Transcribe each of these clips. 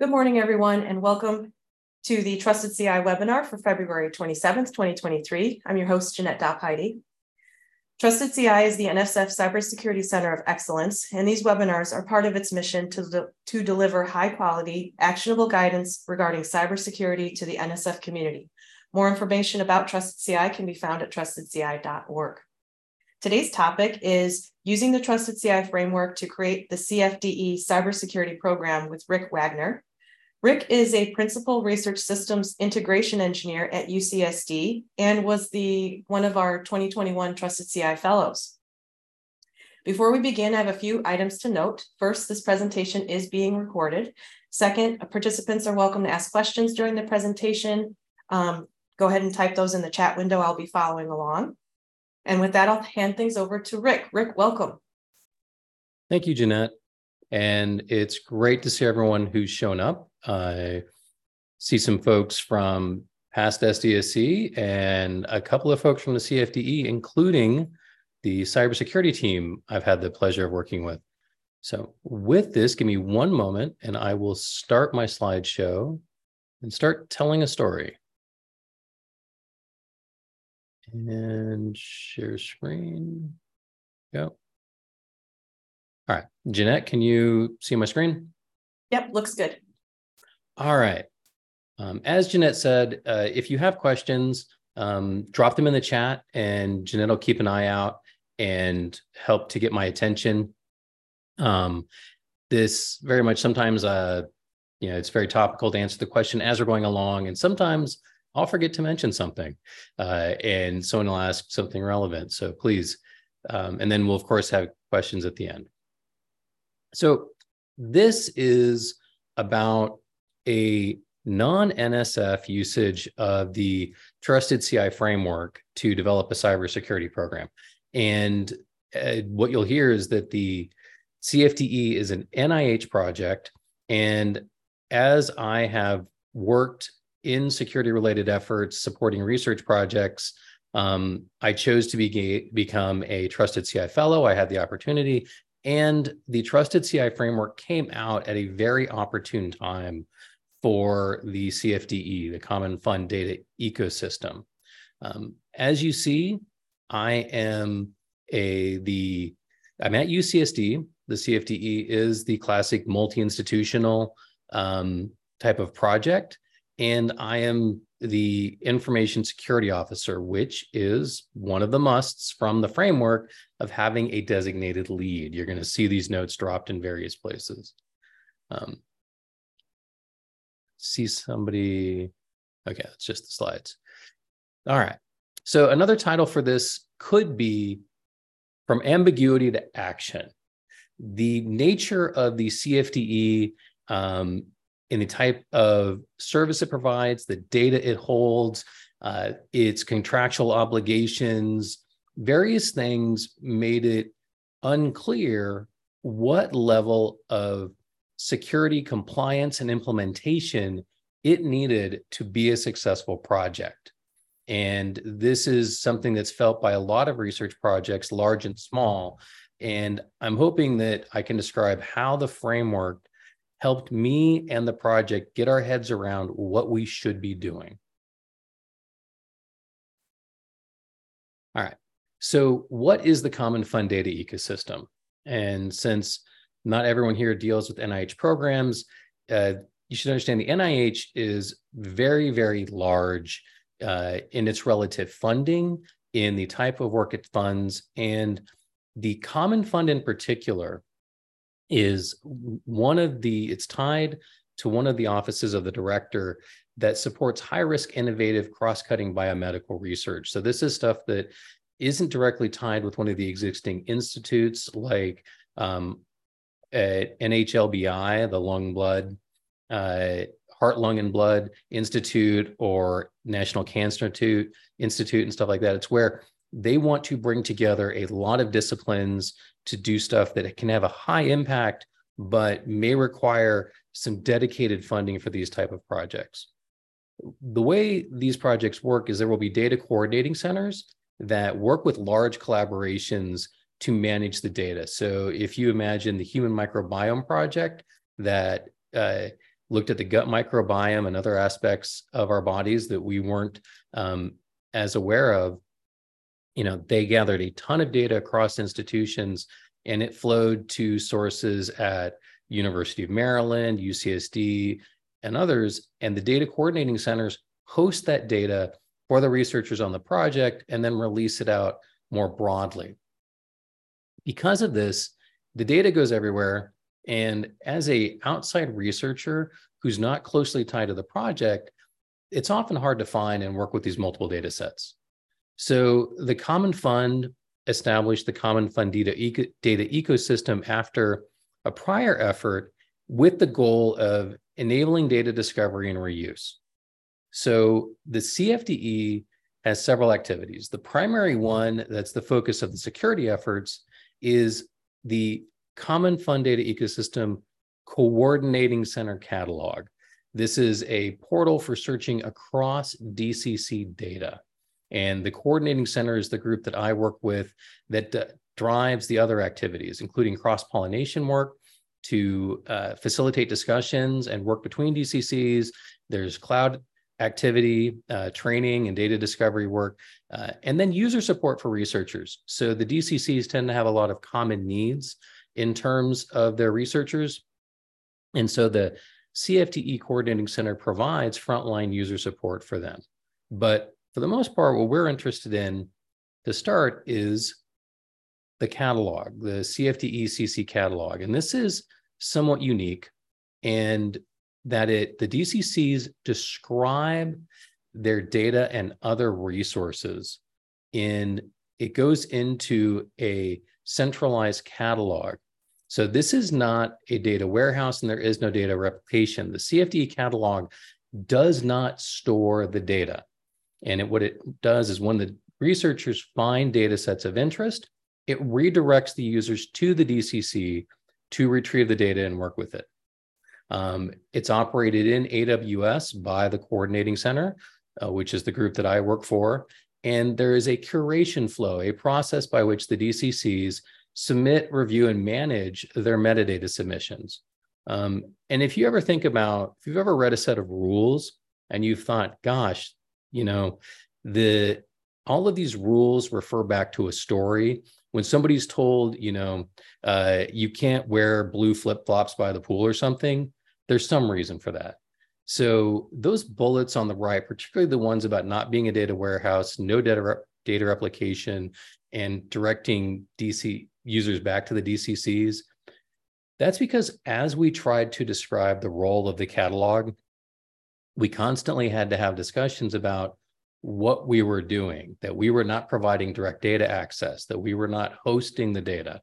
Good morning, everyone, and welcome to the Trusted CI webinar for February 27th, 2023. I'm your host, Jeanette Dopheide. Trusted CI is the NSF Cybersecurity Center of Excellence, and these webinars are part of its mission to, de to deliver high quality, actionable guidance regarding cybersecurity to the NSF community. More information about Trusted CI can be found at trustedci.org. Today's topic is using the Trusted CI framework to create the CFDE cybersecurity program with Rick Wagner. Rick is a principal research systems integration engineer at UCSD and was the one of our 2021 Trusted CI fellows. Before we begin, I have a few items to note. First, this presentation is being recorded. Second, participants are welcome to ask questions during the presentation. Um, go ahead and type those in the chat window. I'll be following along. And with that, I'll hand things over to Rick. Rick, welcome. Thank you, Jeanette. And it's great to see everyone who's shown up. I see some folks from past SDSC and a couple of folks from the CFDE, including the cybersecurity team I've had the pleasure of working with. So with this, give me one moment and I will start my slideshow and start telling a story. And share screen. Go. All right. Jeanette, can you see my screen? Yep, looks good. All right. Um, as Jeanette said, uh, if you have questions, um, drop them in the chat and Jeanette will keep an eye out and help to get my attention. Um, this very much sometimes, uh, you know, it's very topical to answer the question as we're going along. And sometimes I'll forget to mention something uh, and someone will ask something relevant. So please, um, and then we'll of course have questions at the end. So this is about a non-NSF usage of the trusted CI framework to develop a cybersecurity program. And uh, what you'll hear is that the CFDE is an NIH project. And as I have worked in security related efforts supporting research projects, um, I chose to be, become a trusted CI fellow. I had the opportunity, and the trusted CI framework came out at a very opportune time for the CFDE, the Common Fund Data Ecosystem. Um, as you see, I am a the I'm at UCSD. The CFDE is the classic multi-institutional um, type of project, and I am the information security officer, which is one of the musts from the framework of having a designated lead. You're going to see these notes dropped in various places. Um, see somebody. Okay, it's just the slides. All right. So another title for this could be From Ambiguity to Action. The nature of the CFDE um, in the type of service it provides, the data it holds, uh, its contractual obligations, various things made it unclear what level of security compliance and implementation it needed to be a successful project. And this is something that's felt by a lot of research projects, large and small. And I'm hoping that I can describe how the framework helped me and the project get our heads around what we should be doing. All right. So, what is the Common Fund Data Ecosystem? And since not everyone here deals with NIH programs. Uh, you should understand the NIH is very, very large uh, in its relative funding, in the type of work it funds, and the Common Fund in particular is one of the, it's tied to one of the offices of the director that supports high risk, innovative, cross cutting biomedical research. So, this is stuff that isn't directly tied with one of the existing institutes like um, at NHLBI, the Lung Blood, uh, Heart, Lung, and Blood Institute, or National Cancer Institute, Institute, and stuff like that. It's where they want to bring together a lot of disciplines to do stuff that can have a high impact, but may require some dedicated funding for these type of projects. The way these projects work is there will be data coordinating centers that work with large collaborations to manage the data. So if you imagine the Human Microbiome Project that uh, looked at the gut microbiome and other aspects of our bodies that we weren't um, as aware of. You know, they gathered a ton of data across institutions and it flowed to sources at University of Maryland, UCSD, and others. And the data coordinating centers host that data for the researchers on the project and then release it out more broadly. Because of this, the data goes everywhere. And as a outside researcher who's not closely tied to the project, it's often hard to find and work with these multiple data sets. So the Common Fund established the Common Fund data, eco- data ecosystem after a prior effort with the goal of enabling data discovery and reuse. So the CFDE has several activities. The primary one that's the focus of the security efforts is the Common Fund Data Ecosystem Coordinating Center Catalog. This is a portal for searching across DCC data. And the Coordinating Center is the group that I work with that uh, drives the other activities, including cross pollination work to uh, facilitate discussions and work between DCCs. There's cloud activity, uh, training, and data discovery work, uh, and then user support for researchers. So the DCCs tend to have a lot of common needs in terms of their researchers. And so the CFDE Coordinating Center provides frontline user support for them. But for the most part, what we're interested in to start is the catalog, the CFDE CC catalog. And this is somewhat unique and that it the DCCs describe their data and other resources in it goes into a centralized catalog. So this is not a data warehouse and there is no data replication. The CFDE catalog does not store the data. And it, what it does is when the researchers find data sets of interest, it redirects the users to the DCC to retrieve the data and work with it. Um, it's operated in AWS by the Coordinating Center, uh, which is the group that I work for. And there is a curation flow, a process by which the DCCs submit, review, and manage their metadata submissions. Um, and if you ever think about, if you've ever read a set of rules and you've thought, gosh, you know, the all of these rules refer back to a story. When somebody's told, you know, uh, you can't wear blue flip flops by the pool or something, there's some reason for that. So those bullets on the right, particularly the ones about not being a data warehouse, no data data replication, and directing DC users back to the DCCs, that's because as we tried to describe the role of the catalog we constantly had to have discussions about what we were doing, that we were not providing direct data access, that we were not hosting the data.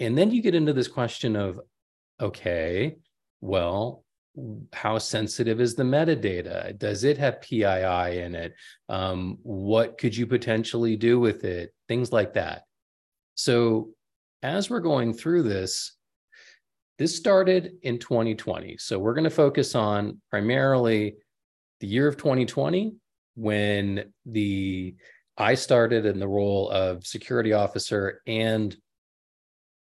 And then you get into this question of, okay, well, how sensitive is the metadata? Does it have PII in it? Um, what could you potentially do with it? Things like that. So, as we're going through this, this started in 2020. So, we're going to focus on primarily the year of 2020 when the I started in the role of security officer and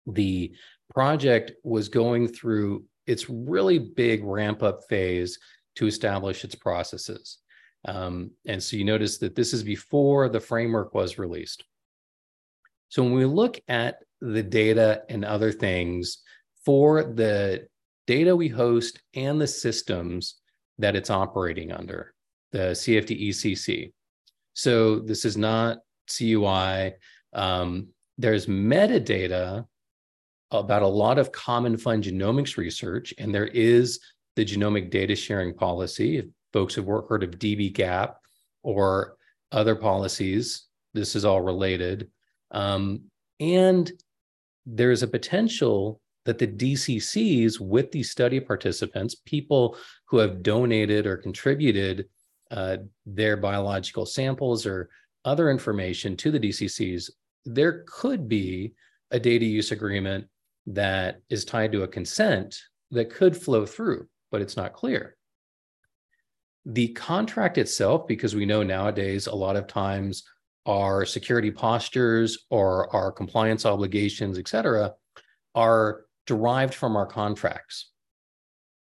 the project was going through its really big ramp up phase to establish its processes. Um, and so you notice that this is before the framework was released. So when we look at the data and other things for the data we host and the systems that it's operating under, the CFDE CC. So this is not CUI. Um, there's metadata about a lot of common fund genomics research, and there is the genomic data sharing policy. If folks have heard of dbGaP or other policies, this is all related. Um, and there's a potential that the DCCs with these study participants, people who have donated or contributed uh, their biological samples or other information to the DCCs, there could be a data use agreement that is tied to a consent that could flow through, but it's not clear. The contract itself, because we know nowadays a lot of times our security postures or our compliance obligations, et cetera, are derived from our contracts.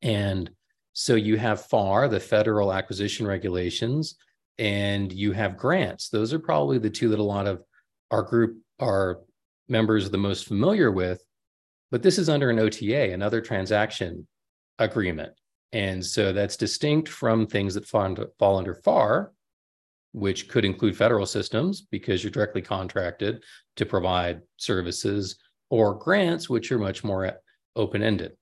And So you have FAR, the federal acquisition regulations, and you have grants. Those are probably the two that a lot of our group, our members are the most familiar with. But this is under an OTA, another transaction agreement. And so that's distinct from things that fall under, FAR, which could include federal systems because you're directly contracted to provide services, or grants, which are much more open ended.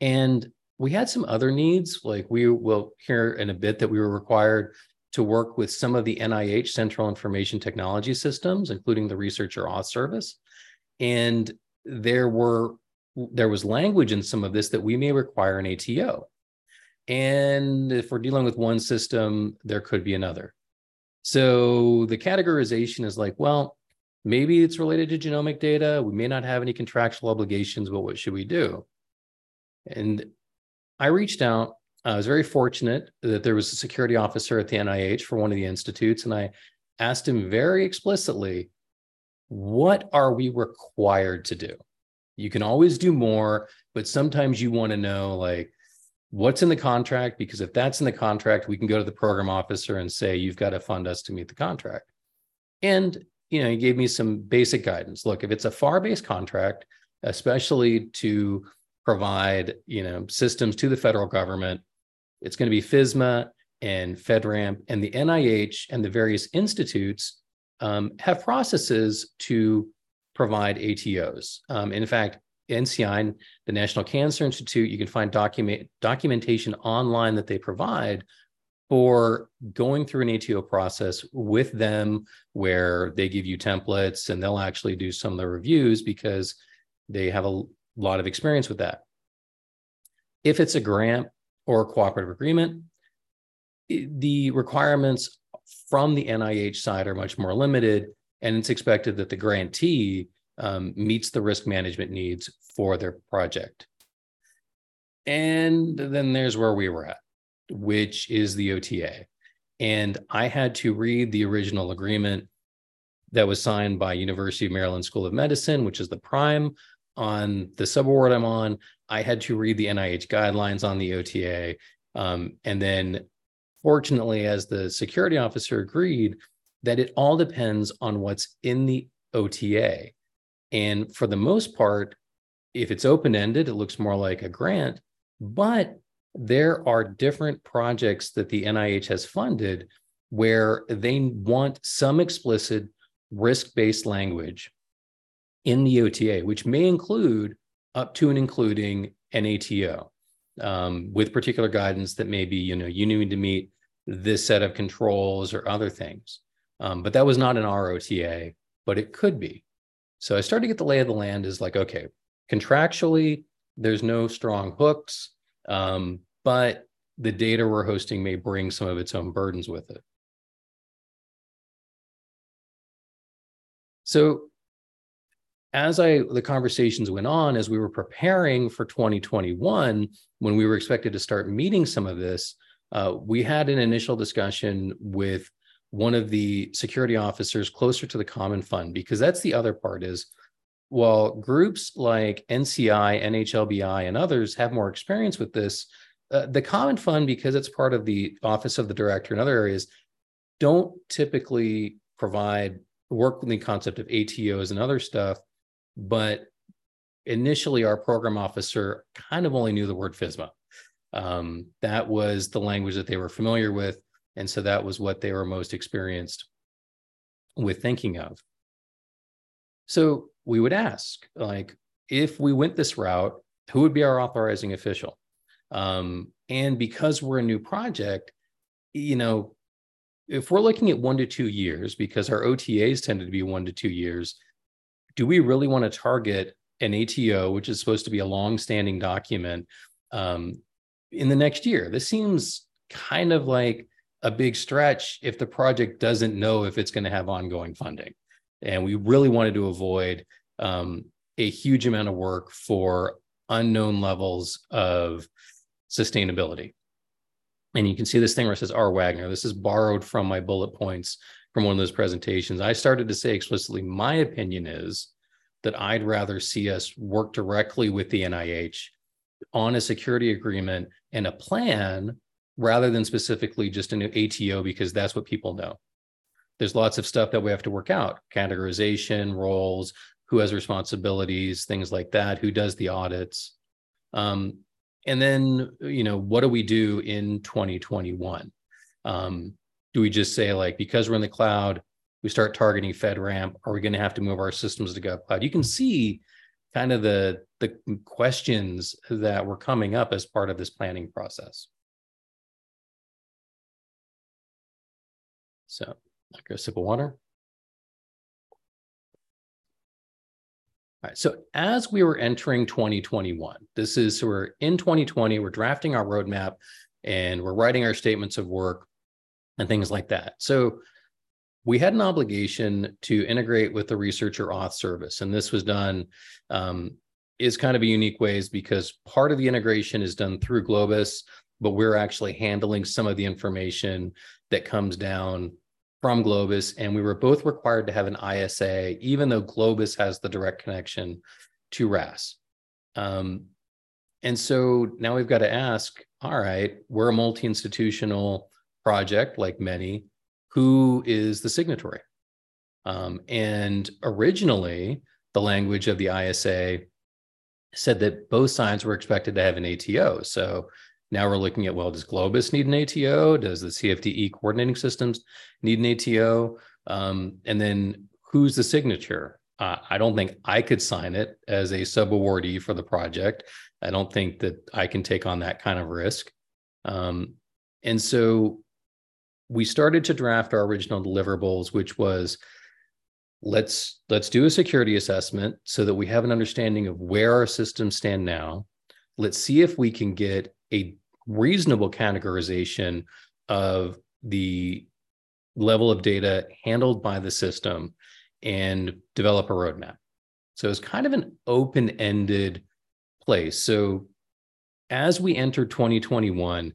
And we had some other needs, like we will hear in a bit that we were required to work with some of the NIH Central Information Technology systems, including the Researcher Auth Service. And there were there was language in some of this that we may require an ATO. And if we're dealing with one system, there could be another. So the categorization is like, well, maybe it's related to genomic data. We may not have any contractual obligations, but what should we do? And I reached out. I was very fortunate that there was a security officer at the NIH for one of the institutes, and I asked him very explicitly, what are we required to do? You can always do more, but sometimes you want to know, like, what's in the contract? Because if that's in the contract, we can go to the program officer and say, you've got to fund us to meet the contract. And, you know, he gave me some basic guidance. Look, if it's a FAR based contract, especially to provide you know systems to the federal government. It's going to be FISMA and FedRAMP and the NIH and the various institutes um, have processes to provide ATOs. Um, in fact, NCI, the National Cancer Institute, you can find document documentation online that they provide for going through an ATO process with them, where they give you templates and they'll actually do some of the reviews because they have a lot of experience with that. If it's a grant or a cooperative agreement, the requirements from the NIH side are much more limited, and it's expected that the grantee um, meets the risk management needs for their project. And then there's where we were at, which is the OTA. And I had to read the original agreement that was signed by University of Maryland School of Medicine, which is the prime on the subaward I'm on, I had to read the NIH guidelines on the OTA. Um, and then, fortunately, as the security officer agreed, that it all depends on what's in the OTA. And for the most part, if it's open ended, it looks more like a grant. But there are different projects that the NIH has funded where they want some explicit risk based language in the OTA, which may include up to and including an ATO um, with particular guidance that maybe, you know, you need to meet this set of controls or other things. Um, but that was not an ROTA, but it could be. So I started to get the lay of the land is like, okay, contractually, there's no strong hooks, um, but the data we're hosting may bring some of its own burdens with it. So as I the conversations went on, as we were preparing for 2021, when we were expected to start meeting some of this, uh, we had an initial discussion with one of the security officers closer to the common fund because that's the other part is while groups like NCI, NHLBI, and others have more experience with this, uh, the common fund, because it's part of the office of the director and other areas, don't typically provide work with the concept of ATOs and other stuff but initially our program officer kind of only knew the word FISMA. Um, that was the language that they were familiar with. And so that was what they were most experienced with thinking of. So we would ask, like, if we went this route, who would be our authorizing official? Um, and because we're a new project, you know, if we're looking at one to two years, because our OTAs tended to be one to two years, do we really want to target an ATO, which is supposed to be a long-standing document, um, in the next year? This seems kind of like a big stretch if the project doesn't know if it's going to have ongoing funding, and we really wanted to avoid um, a huge amount of work for unknown levels of sustainability. And you can see this thing where it says R. Wagner. This is borrowed from my bullet points from one of those presentations, I started to say explicitly, my opinion is that I'd rather see us work directly with the NIH on a security agreement and a plan rather than specifically just an ATO because that's what people know. There's lots of stuff that we have to work out categorization, roles, who has responsibilities, things like that, who does the audits. Um, and then, you know, what do we do in 2021? Um, do we just say, like, because we're in the cloud, we start targeting FedRAMP? Are we going to have to move our systems to GovCloud? You can see kind of the the questions that were coming up as part of this planning process. So I'll sip of water. All right, so as we were entering 2021, this is so we're in 2020, we're drafting our roadmap and we're writing our statements of work and things like that. So we had an obligation to integrate with the researcher auth service. And this was done um, is kind of a unique way is because part of the integration is done through Globus, but we're actually handling some of the information that comes down from Globus. And we were both required to have an ISA, even though Globus has the direct connection to RAS. Um, and so now we've got to ask all right, we're a multi institutional project like many who is the signatory. Um, and originally, the language of the ISA said that both sides were expected to have an ATO. So now we're looking at well, does Globus need an ATO? Does the CFDE coordinating systems need an ATO? Um, and then who's the signature? Uh, I don't think I could sign it as a sub awardee for the project. I don't think that I can take on that kind of risk. Um, and so we started to draft our original deliverables, which was let's let's do a security assessment so that we have an understanding of where our systems stand now. Let's see if we can get a reasonable categorization of the level of data handled by the system and develop a roadmap. So it's kind of an open-ended place. So as we enter 2021,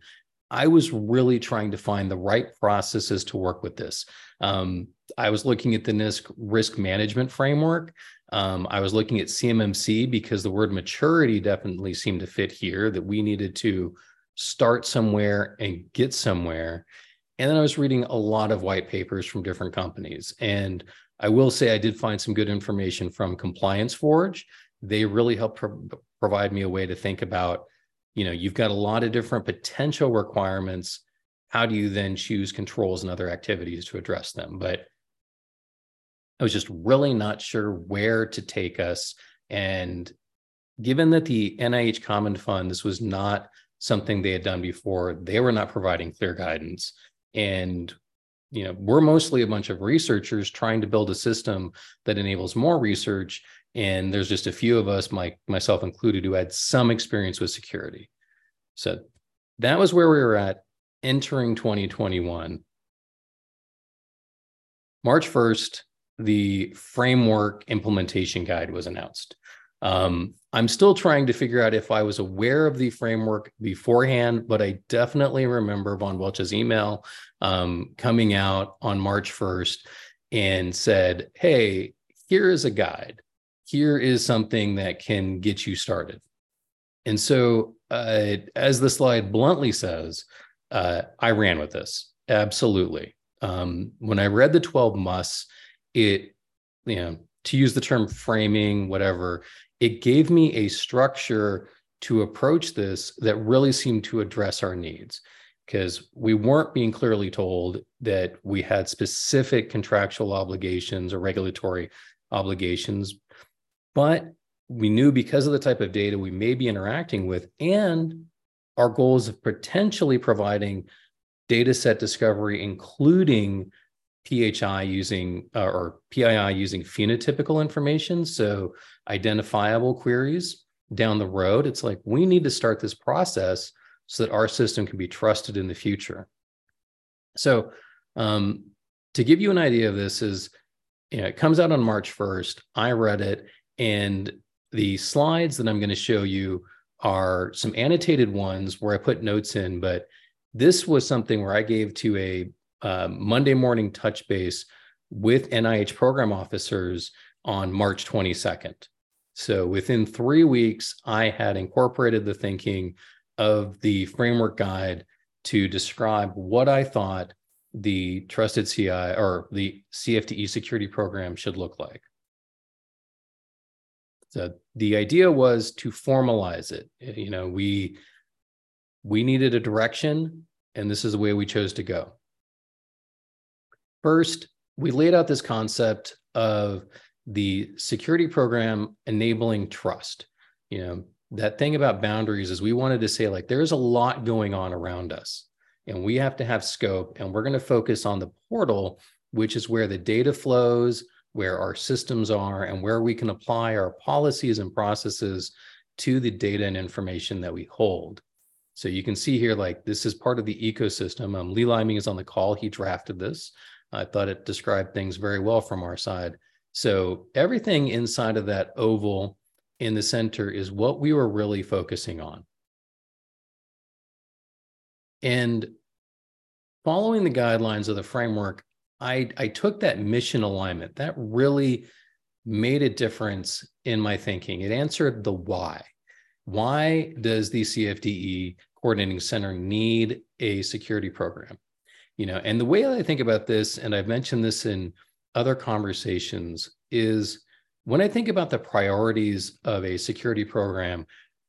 I was really trying to find the right processes to work with this. Um, I was looking at the NIST risk management framework. Um, I was looking at CMMC because the word maturity definitely seemed to fit here, that we needed to start somewhere and get somewhere. And then I was reading a lot of white papers from different companies. And I will say I did find some good information from Compliance Forge. They really helped pro- provide me a way to think about you know you've got a lot of different potential requirements. How do you then choose controls and other activities to address them? But i was just really not sure where to take us. And given that the nih common fund this was not something they had done before they were not providing clear guidance. And you know we're mostly a bunch of researchers trying to build a system that enables more research and there's just a few of us my, myself included who had some experience with security. So that was where we were at entering 2021 march 1st the framework implementation guide was announced. Um, i'm still trying to figure out if i was aware of the framework beforehand but i definitely remember von welch's email um, coming out on march 1st and said hey here is a guide here is something that can get you started. And so, uh, as the slide bluntly says, uh, I ran with this absolutely. Um, when I read the 12 musts, it, you know, to use the term framing, whatever, it gave me a structure to approach this that really seemed to address our needs because we weren't being clearly told that we had specific contractual obligations or regulatory obligations but we knew because of the type of data we may be interacting with and our goals of potentially providing data set discovery, including PHI using uh, or PII using phenotypical information, so identifiable queries down the road. It's like we need to start this process so that our system can be trusted in the future. So, um, to give you an idea of this, is you know, it comes out on March 1st. I read it and the slides that I'm going to show you are some annotated ones where I put notes in, but this was something where I gave to a uh, Monday morning touch base with NIH program officers on March 22nd. So within three weeks, I had incorporated the thinking of the framework guide to describe what I thought the trusted CI or the CFDE security program should look like. So the idea was to formalize it. You know, we we needed a direction, and this is the way we chose to go. First, we laid out this concept of the security program enabling trust. You know, that thing about boundaries is we wanted to say, like, there's a lot going on around us, and we have to have scope, and we're going to focus on the portal, which is where the data flows, where our systems are, and where we can apply our policies and processes to the data and information that we hold. So you can see here, like this is part of the ecosystem. Um, Lee Liming is on the call. He drafted this. I thought it described things very well from our side. So everything inside of that oval in the center is what we were really focusing on. And following the guidelines of the framework, I, I took that mission alignment. That really made a difference in my thinking. It answered the why. Why does the CFDE coordinating center need a security program? You know, and the way I think about this, and I've mentioned this in other conversations, is when I think about the priorities of a security program,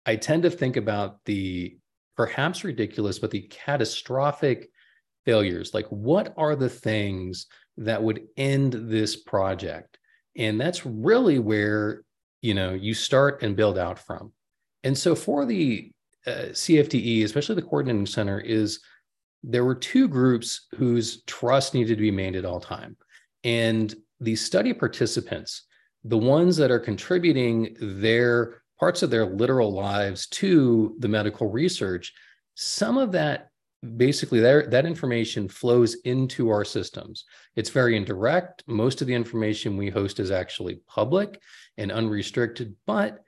I tend to think about the perhaps ridiculous, but the catastrophic failures. Like, what are the things that would end this project? And that's really where you know you start and build out from. And so for the uh, CFDE, especially the coordinating center, is there were two groups whose trust needed to be made at all time. And the study participants, the ones that are contributing their parts of their literal lives to the medical research, some of that basically that, that information flows into our systems. It's very indirect. Most of the information we host is actually public and unrestricted, but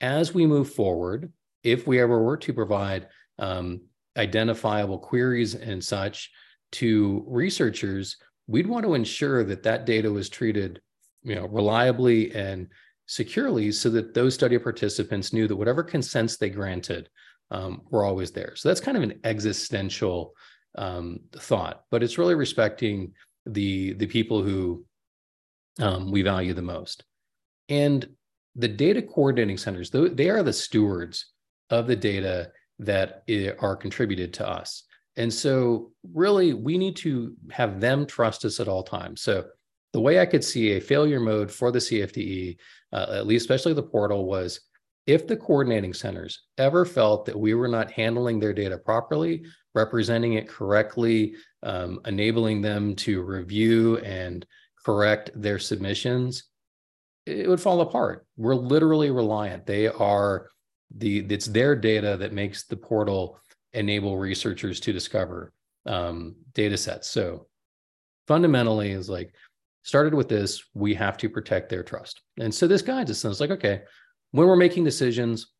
as we move forward, if we ever were to provide um, identifiable queries and such to researchers, we'd want to ensure that that data was treated you know, reliably and securely so that those study participants knew that whatever consents they granted um, were always there. So that's kind of an existential um, thought, but it's really respecting the the people who um, we value the most. And the data coordinating centers, they are the stewards of the data that are contributed to us. And so, really, we need to have them trust us at all times. So, the way I could see a failure mode for the CFDE, uh, at least especially the portal, was if the coordinating centers ever felt that we were not handling their data properly, representing it correctly, um, enabling them to review and correct their submissions, it would fall apart. We're literally reliant. They are the it's their data that makes the portal enable researchers to discover um, data sets. So fundamentally is like started with this, we have to protect their trust. And so this guides us. And it's like, okay, when we're making decisions,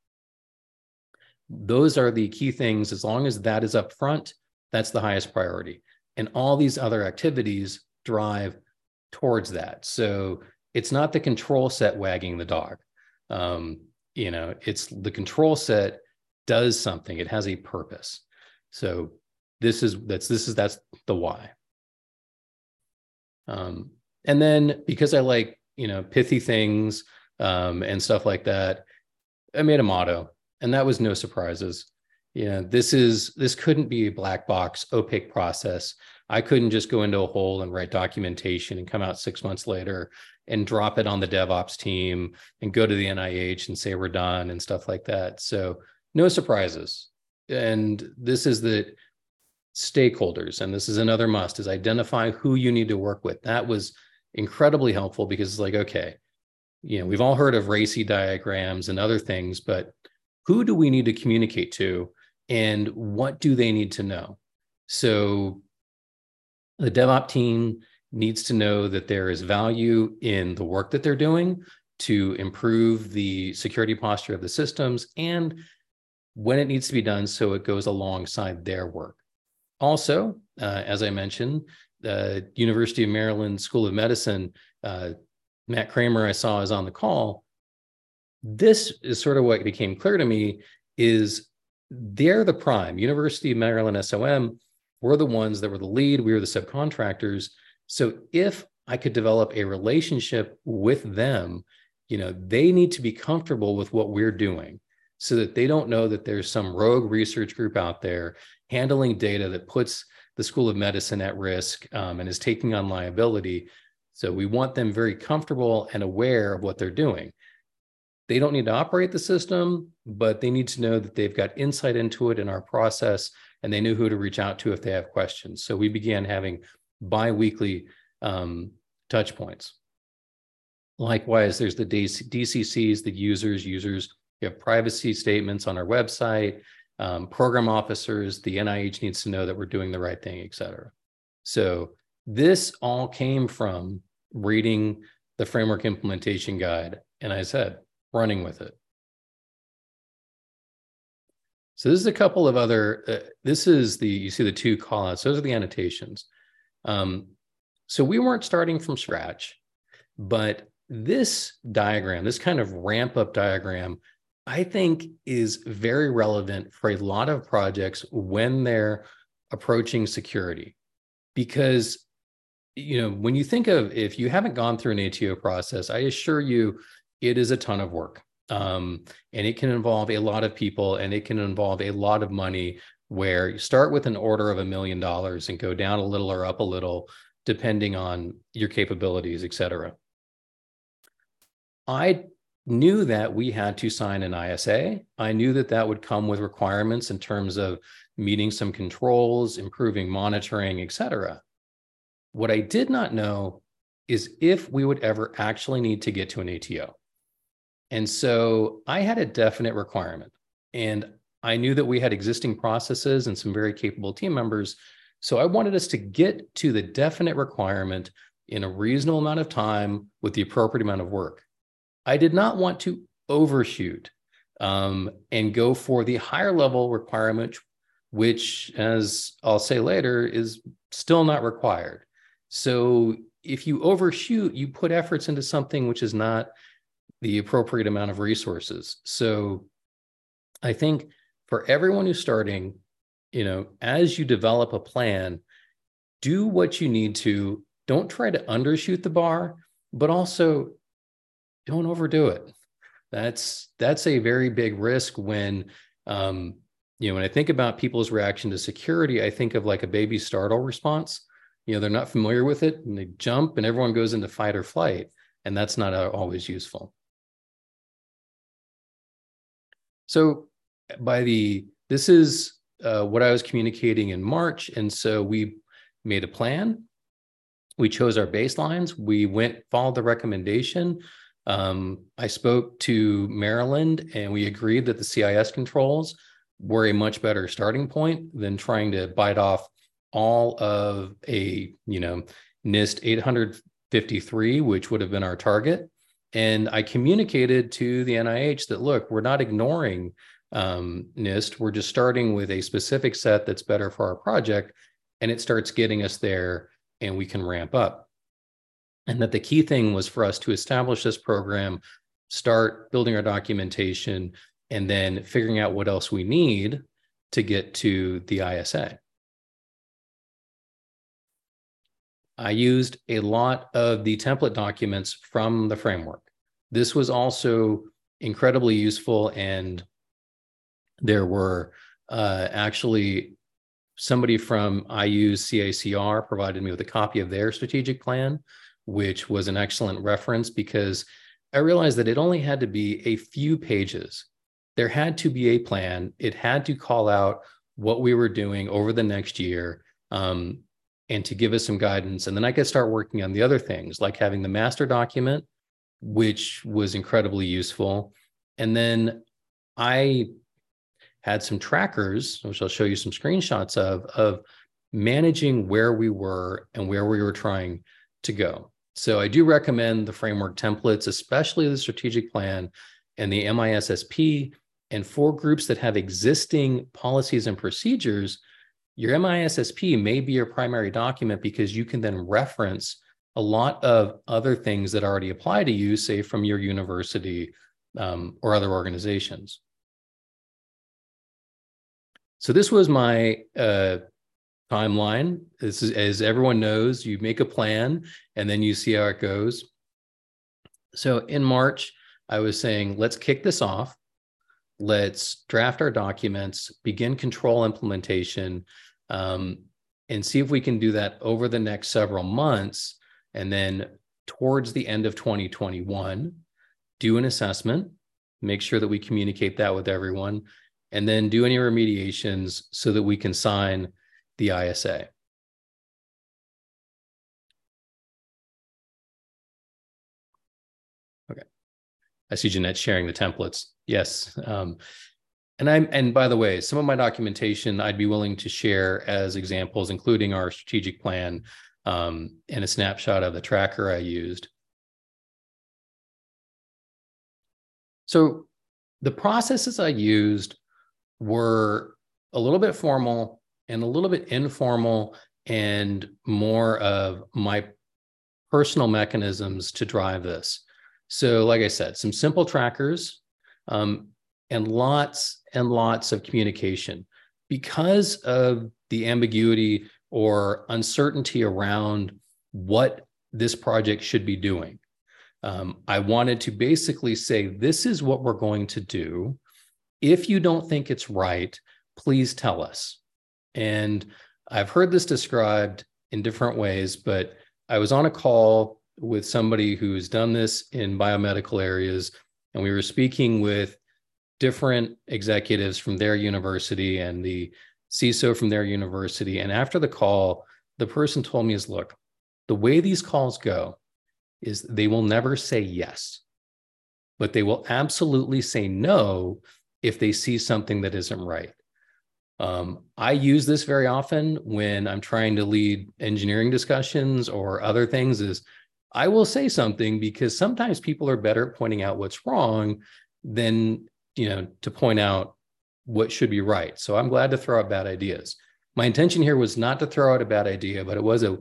those are the key things. As long as that is up front, that's the highest priority. And all these other activities drive towards that. So it's not the control set wagging the dog. Um, you know, it's the control set does something. It has a purpose. So this is that's this is that's the why. Um, and then because I like you know pithy things um, and stuff like that, I made a motto, and that was no surprises. You know, this is this couldn't be a black box, opaque process. I couldn't just go into a hole and write documentation and come out six months later and drop it on the DevOps team and go to the NIH and say we're done and stuff like that. So no surprises. And this is the stakeholders, and this is another must is identify who you need to work with. That was incredibly helpful because it's like, okay, you know, we've all heard of RACI diagrams and other things, but who do we need to communicate to and what do they need to know? So the DevOps team needs to know that there is value in the work that they're doing to improve the security posture of the systems and when it needs to be done so it goes alongside their work. Also, uh, as I mentioned, the University of Maryland School of Medicine, uh, Matt Kramer, I saw is on the call. this is sort of what became clear to me is they're the prime university of maryland som we're the ones that were the lead we were the subcontractors so if i could develop a relationship with them you know they need to be comfortable with what we're doing so that they don't know that there's some rogue research group out there handling data that puts the school of medicine at risk um, and is taking on liability so we want them very comfortable and aware of what they're doing they don't need to operate the system, but they need to know that they've got insight into it in our process and they know who to reach out to if they have questions. So we began having biweekly um, touch points. Likewise, there's the DCCs, the users, users. We have privacy statements on our website, um, program officers, the NIH needs to know that we're doing the right thing, et cetera. So this all came from reading the framework implementation guide. And I said, running with it. So this is a couple of other, uh, this is the, you see the two callouts, those are the annotations. Um, so we weren't starting from scratch, but this diagram, this kind of ramp up diagram, I think is very relevant for a lot of projects when they're approaching security. Because, you know, when you think of if you haven't gone through an ATO process, I assure you it is a ton of work. Um, and it can involve a lot of people and it can involve a lot of money where you start with an order of a million dollars and go down a little or up a little depending on your capabilities et cetera. I knew that we had to sign an isa i knew that that would come with requirements in terms of meeting some controls improving monitoring et cetera what i did not know is if we would ever actually need to get to an ato and so I had a definite requirement. And I knew that we had existing processes and some very capable team members. So I wanted us to get to the definite requirement in a reasonable amount of time with the appropriate amount of work. I did not want to overshoot um, and go for the higher level requirement, which, as I'll say later, is still not required. So if you overshoot, you put efforts into something which is not the appropriate amount of resources. So I think for everyone who's starting, you know, as you develop a plan, do what you need to. Don't try to undershoot the bar, but also don't overdo it. That's that's a very big risk when um, you know, when I think about people's reaction to security, I think of like a baby startle response. You know, they're not familiar with it and they jump and everyone goes into fight or flight. And that's not always useful. So by the this is uh, what I was communicating in March, and so we made a plan. We chose our baselines. We went followed the recommendation. Um, I spoke to Maryland, and we agreed that the CIS controls were a much better starting point than trying to bite off all of a you know NIST 853, which would have been our target. And I communicated to the NIH that, look, we're not ignoring um, NIST. We're just starting with a specific set that's better for our project. And it starts getting us there and we can ramp up. And that the key thing was for us to establish this program, start building our documentation, and then figuring out what else we need to get to the ISA. I used a lot of the template documents from the framework. This was also incredibly useful, and there were uh, actually somebody from IU's CACR provided me with a copy of their strategic plan, which was an excellent reference because I realized that it only had to be a few pages. There had to be a plan. It had to call out what we were doing over the next year. Um, and to give us some guidance. And then I could start working on the other things like having the master document, which was incredibly useful. And then I had some trackers, which I'll show you some screenshots of, of managing where we were and where we were trying to go. So I do recommend the framework templates, especially the strategic plan and the MISPP. And for groups that have existing policies and procedures, your MISPP may be your primary document because you can then reference a lot of other things that already apply to you, say from your university um, or other organizations. So this was my uh, timeline. This is, as everyone knows, you make a plan and then you see how it goes. So in March, I was saying, let's kick this off. Let's draft our documents, begin control implementation, um, and see if we can do that over the next several months. And then towards the end of 2021, do an assessment, make sure that we communicate that with everyone, and then do any remediations so that we can sign the ISA. I see Jeanette sharing the templates. Yes. Um, and I'm and by the way, some of my documentation I'd be willing to share as examples, including our strategic plan um, and a snapshot of the tracker I used. So the processes I used were a little bit formal and a little bit informal and more of my personal mechanisms to drive this. So, like I said, some simple trackers um, and lots and lots of communication. Because of the ambiguity or uncertainty around what this project should be doing, um, I wanted to basically say, this is what we're going to do. If you don't think it's right, please tell us. And I've heard this described in different ways, but I was on a call with somebody who's done this in biomedical areas, and we were speaking with different executives from their university and the CISO from their university. And after the call, the person told me is look, the way these calls go is they will never say yes, but they will absolutely say no if they see something that isn't right. Um, I use this very often when I'm trying to lead engineering discussions or other things is I will say something because sometimes people are better at pointing out what's wrong than, you know, to point out what should be right. So I'm glad to throw out bad ideas. My intention here was not to throw out a bad idea, but it was a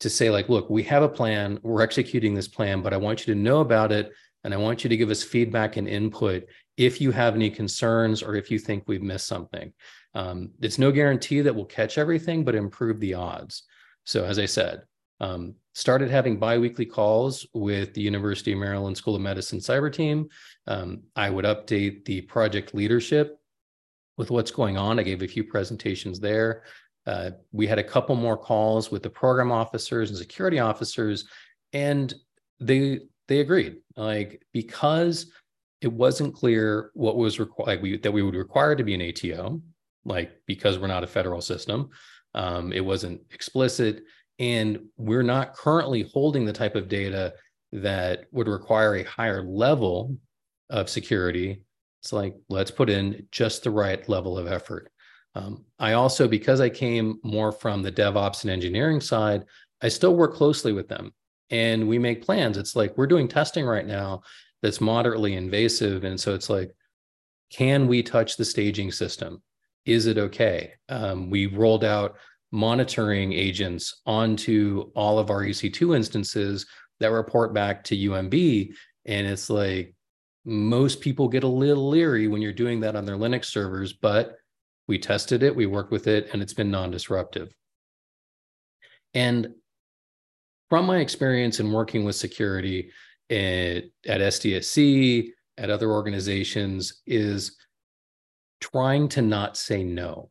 to say like, look, we have a plan, we're executing this plan, but I want you to know about it and I want you to give us feedback and input if you have any concerns or if you think we've missed something. Um, it's no guarantee that we'll catch everything, but improve the odds. So as I said, um, started having biweekly calls with the University of Maryland School of Medicine cyber team. Um, I would update the project leadership with what's going on. I gave a few presentations there. Uh, we had a couple more calls with the program officers and security officers, and they they agreed. Like because it wasn't clear what was required like that we would require to be an ATO, like because we're not a federal system. Um, it wasn't explicit, and we're not currently holding the type of data that would require a higher level of security. It's like let's put in just the right level of effort. Um, I also, because I came more from the DevOps and engineering side, I still work closely with them and we make plans. It's like we're doing testing right now that's moderately invasive. And so it's like, can we touch the staging system? Is it okay? Um, we rolled out monitoring agents onto all of our EC2 instances that report back to UMB. And it's like most people get a little leery when you're doing that on their Linux servers, but we tested it, we worked with it, and it's been non disruptive. And from my experience in working with security at, at SDSC, at other organizations, is trying to not say no.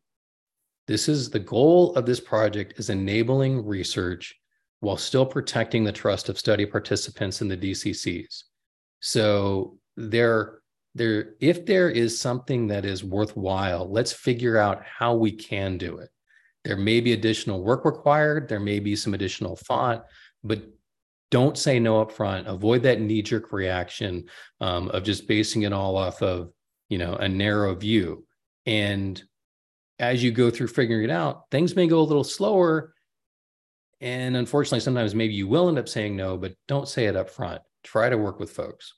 This is the goal of this project is enabling research while still protecting the trust of study participants in the DCCs. So there there if there is something that is worthwhile let's figure out how we can do it. There may be additional work required there may be some additional thought but don't say no up front avoid that knee-jerk reaction um, of just basing it all off of you know a narrow view. And as you go through figuring it out things may go a little slower and unfortunately sometimes maybe you will end up saying no but don't say it up front try to work with folks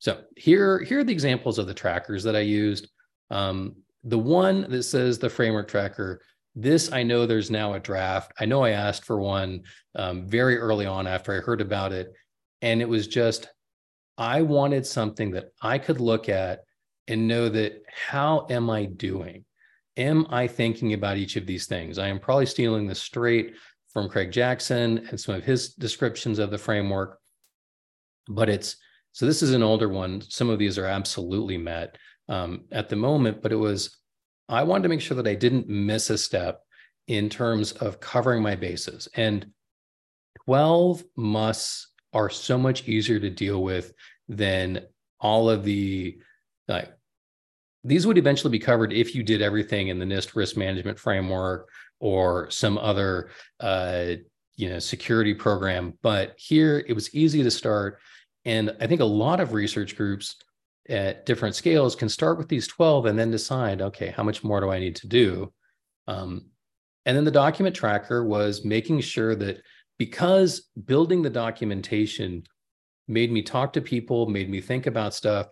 so here, here are the examples of the trackers that I used. Um, the one that says the framework tracker, this I know there's now a draft. I know I asked for one um, very early on after I heard about it. And it was just, I wanted something that I could look at and know that how am I doing? Am I thinking about each of these things? I am probably stealing this straight from Craig Jackson and some of his descriptions of the framework, but it's so this is an older one. Some of these are absolutely met um, at the moment, but it was I wanted to make sure that I didn't miss a step in terms of covering my bases. And 12 musts are so much easier to deal with than all of the like these would eventually be covered if you did everything in the NIST risk management framework or some other uh, you know security program. But here it was easy to start, and I think a lot of research groups at different scales can start with these 12 and then decide, okay, how much more do I need to do? Um, and then the document tracker was making sure that because building the documentation made me talk to people, made me think about stuff,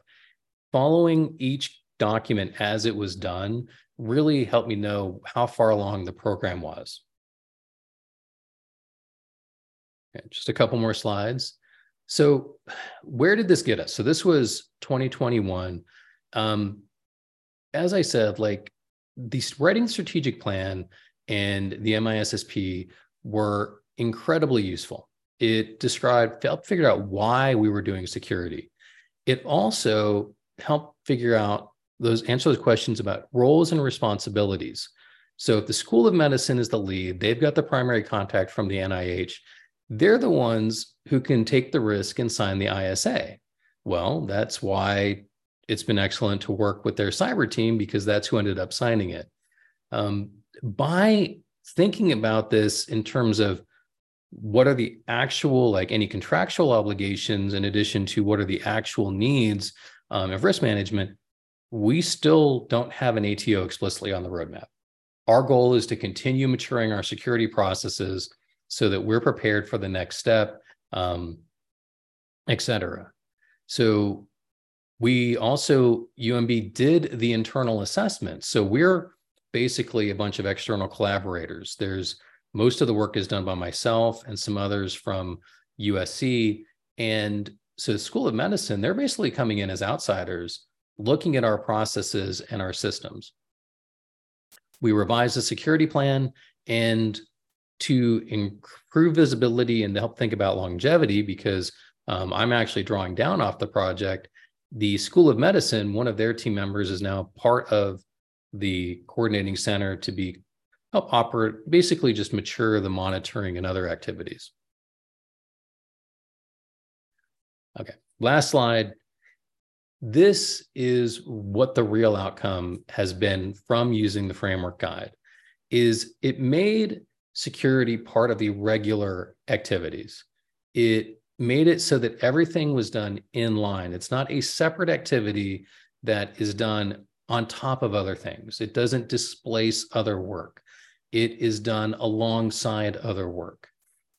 following each document as it was done really helped me know how far along the program was. Okay, just a couple more slides. So, where did this get us? So, this was 2021. Um, as I said, like the writing strategic plan and the MISPP were incredibly useful. It described, helped figure out why we were doing security. It also helped figure out those answer those questions about roles and responsibilities. So if the School of Medicine is the lead, they've got the primary contact from the NIH. They're the ones who can take the risk and sign the ISA. Well, that's why it's been excellent to work with their cyber team because that's who ended up signing it. Um, by thinking about this in terms of what are the actual, like any contractual obligations, in addition to what are the actual needs um, of risk management, we still don't have an ATO explicitly on the roadmap. Our goal is to continue maturing our security processes so that we're prepared for the next step, um, et cetera. So we also, UMB did the internal assessment. So we're basically a bunch of external collaborators. There's most of the work is done by myself and some others from USC. And so School of Medicine, they're basically coming in as outsiders looking at our processes and our systems. We revised the security plan and to improve visibility and to help think about longevity, because um, I'm actually drawing down off the project. The School of Medicine, one of their team members, is now part of the coordinating center to be help operate, basically just mature the monitoring and other activities. Okay, last slide. This is what the real outcome has been from using the framework guide is it made security part of the regular activities. It made it so that everything was done in line. It's not a separate activity that is done on top of other things. It doesn't displace other work. It is done alongside other work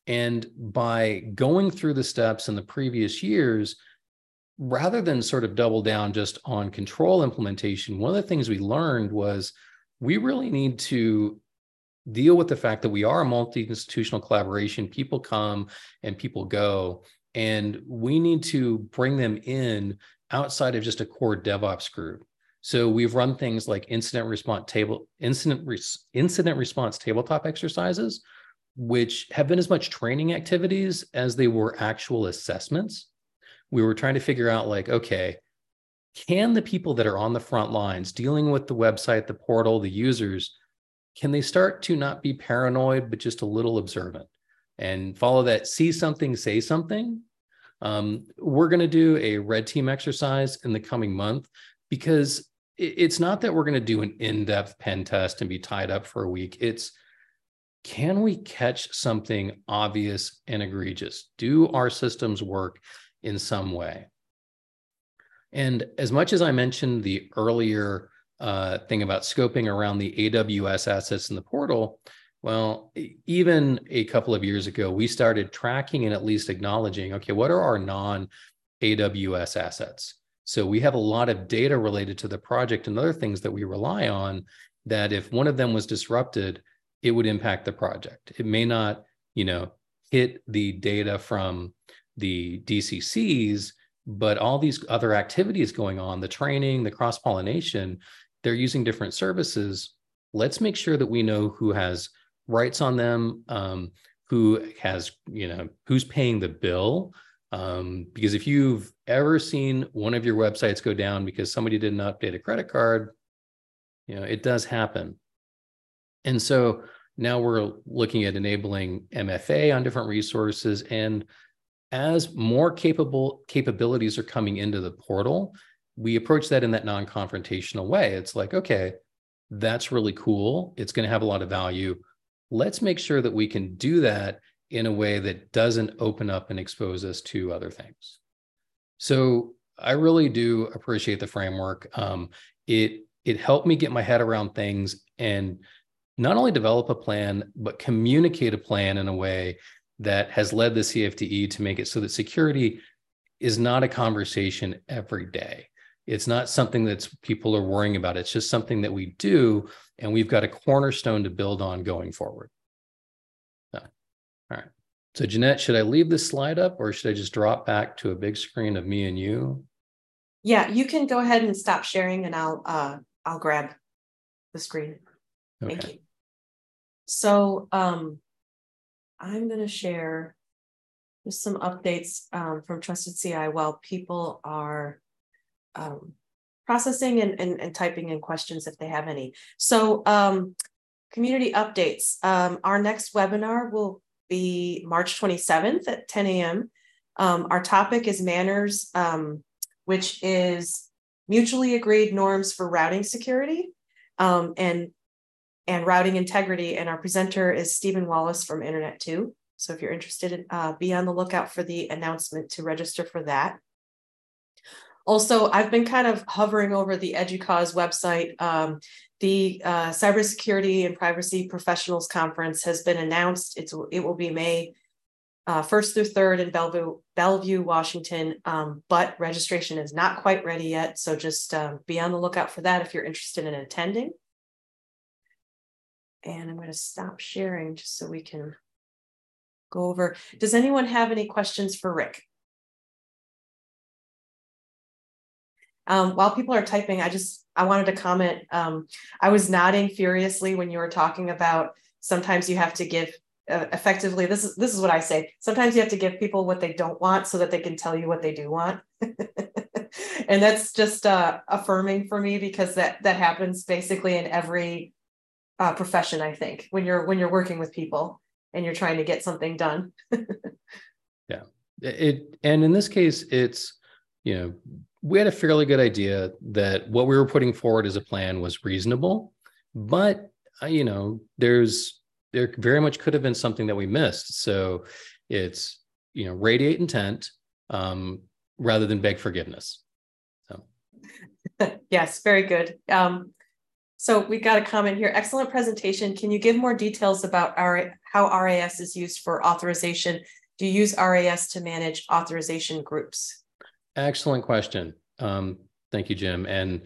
and by going through the steps in the previous years rather than sort of double down just on control implementation, one of the things we learned was we really need to deal with the fact that we are a multi-institutional collaboration. People come and people go, and we need to bring them in outside of just a core DevOps group. So we've run things like incident response table, incident res, incident response tabletop exercises, which have been as much training activities as they were actual assessments we were trying to figure out like, okay, can the people that are on the front lines dealing with the website, the portal, the users, can they start to not be paranoid, but just a little observant and follow that see something, say something? Um, we're going to do a red team exercise in the coming month because it's not that we're going to do an in depth pen test and be tied up for a week. It's can we catch something obvious and egregious? Do our systems work in some way. And as much as I mentioned the earlier uh, thing about scoping around the AWS assets in the portal, well, even a couple of years ago, we started tracking and at least acknowledging okay, what are our non AWS assets? So we have a lot of data related to the project and other things that we rely on that if one of them was disrupted, it would impact the project. It may not, you know, hit the data from the DCCs, but all these other activities going on, the training, the cross pollination, they're using different services. Let's make sure that we know who has rights on them, um, who has, you know, who's paying the bill. Um, because if you've ever seen one of your websites go down because somebody didn't update a credit card, you know, it does happen. And so now we're looking at enabling MFA on different resources. And as more capable capabilities are coming into the portal, we approach that in that non-confrontational way. It's like, okay, that's really cool. It's going to have a lot of value. Let's make sure that we can do that in a way that doesn't open up and expose us to other things. So I really do appreciate the framework. Um, it it helped me get my head around things and not only develop a plan, but communicate a plan in a way that has led the CFDE to make it so that security is not a conversation every day. It's not something that people are worrying about. It's just something that we do, and we've got a cornerstone to build on going forward. So, all right. So, Jeanette, should I leave this slide up or should I just drop back to a big screen of me and you? Yeah, you can go ahead and stop sharing, and I'll uh, I'll grab the screen. Okay. Thank you. So um, I'm going to share just some updates um, from Trusted CI while people are um, processing and, and, and, typing in questions if they have any. So um, community updates. Um, our next webinar will be March 27th at 10 a.m. Um, our topic is MANRS, which is mutually agreed norms for routing security. Um, and and routing integrity. And our presenter is Stephen Wallace from Internet 2. So if you're interested, uh, be on the lookout for the announcement to register for that. Also, I've been kind of hovering over the EDUCAUSE website. Um, the uh, Cybersecurity and Privacy Professionals Conference has been announced. It's, it will be May uh, 1st through 3rd in Bellevue, Bellevue Washington, um, but registration is not quite ready yet. So just uh, be on the lookout for that if you're interested in attending. And I'm going to stop sharing just so we can go over. Does anyone have any questions for Rick? Um, while people are typing, I just I wanted to comment. Um, I was nodding furiously when you were talking about sometimes you have to give uh, effectively. This is this is what I say. Sometimes you have to give people what they don't want so that they can tell you what they do want. and that's just uh, affirming for me because that that happens basically in every uh, profession i think when you're when you're working with people and you're trying to get something done. Yeah. It and in this case it's you know we had a fairly good idea that what we were putting forward as a plan was reasonable but uh, you know there's there very much could have been something that we missed. So it's you know radiate intent um, rather than beg forgiveness. So. Yes very good. Um, so we got a comment here. Excellent presentation. Can you give more details about our, how RAS is used for authorization? Do you use RAS to manage authorization groups? Excellent question. Um, thank you, Jim. And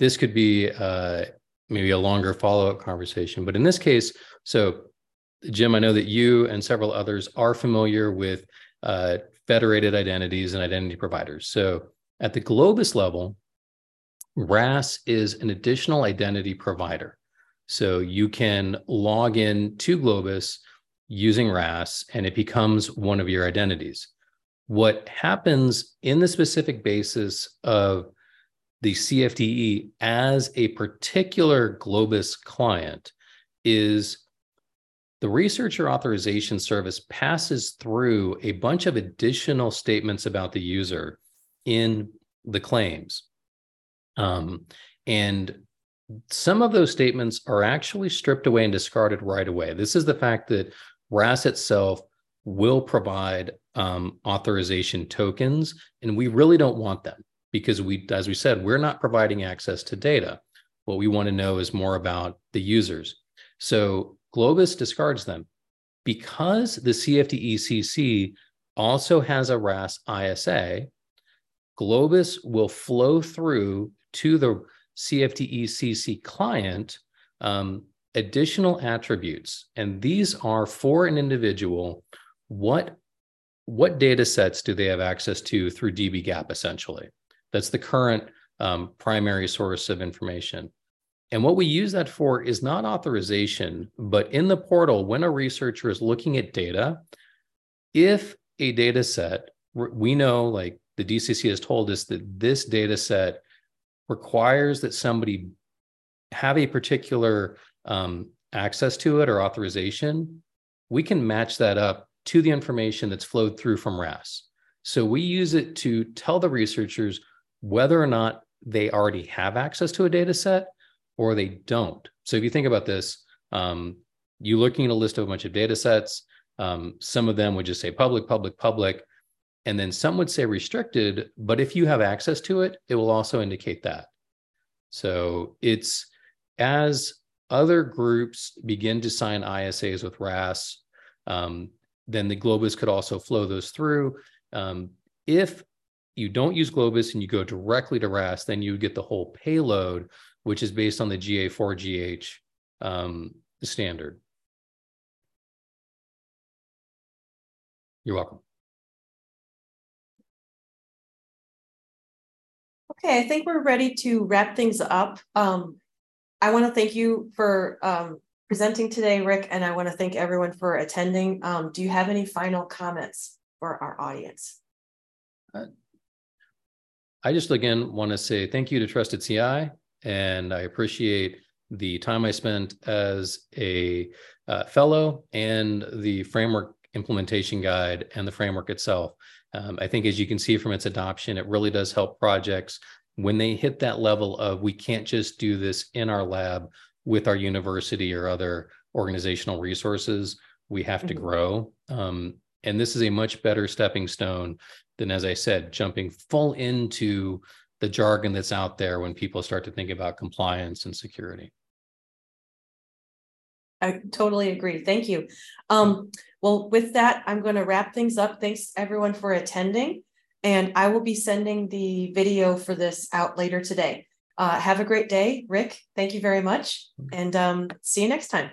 this could be uh, maybe a longer follow-up conversation. But in this case, so Jim, I know that you and several others are familiar with uh, federated identities and identity providers. So at the Globus level, RAS is an additional identity provider. So you can log in to Globus using RAS and it becomes one of your identities. What happens in the specific basis of the CFDE as a particular Globus client is the researcher authorization service passes through a bunch of additional statements about the user in the claims. Um, and some of those statements are actually stripped away and discarded right away. This is the fact that RAS itself will provide um, authorization tokens, and we really don't want them because we, as we said, we're not providing access to data. What we want to know is more about the users. So Globus discards them because the CFDE CC also has a RAS ISA. Globus will flow through to the CFDE CC client um, additional attributes. And these are for an individual what what data sets do they have access to through dbGaP essentially? That's the current um, primary source of information. And what we use that for is not authorization, but in the portal, when a researcher is looking at data, if a data set, we know like the DCC has told us that this data set requires that somebody have a particular um, access to it or authorization, we can match that up to the information that's flowed through from RAS. So we use it to tell the researchers whether or not they already have access to a data set or they don't. So if you think about this, um, you looking at a list of a bunch of data sets, um, some of them would just say public, public, public, and then some would say restricted. But if you have access to it, it will also indicate that. So it's as other groups begin to sign ISAs with RAS, um, then the Globus could also flow those through. Um, if you don't use Globus and you go directly to RAS, then you get the whole payload, which is based on the GA4GH um, standard. You're welcome. Okay, I think we're ready to wrap things up. Um, I want to thank you for um, presenting today, Rick, and I want to thank everyone for attending. Um, do you have any final comments for our audience? Uh, I just again want to say thank you to Trusted CI, and I appreciate the time I spent as a uh, fellow and the framework implementation guide and the framework itself. Um, I think as you can see from its adoption, it really does help projects when they hit that level of we can't just do this in our lab with our university or other organizational resources. We have mm-hmm. to grow. Um, and this is a much better stepping stone than, as I said, jumping full into the jargon that's out there when people start to think about compliance and security. I totally agree. Thank you. Um, well, with that, I'm going to wrap things up. Thanks everyone for attending. And I will be sending the video for this out later today. Uh, have a great day, Rick. Thank you very much. And um, see you next time.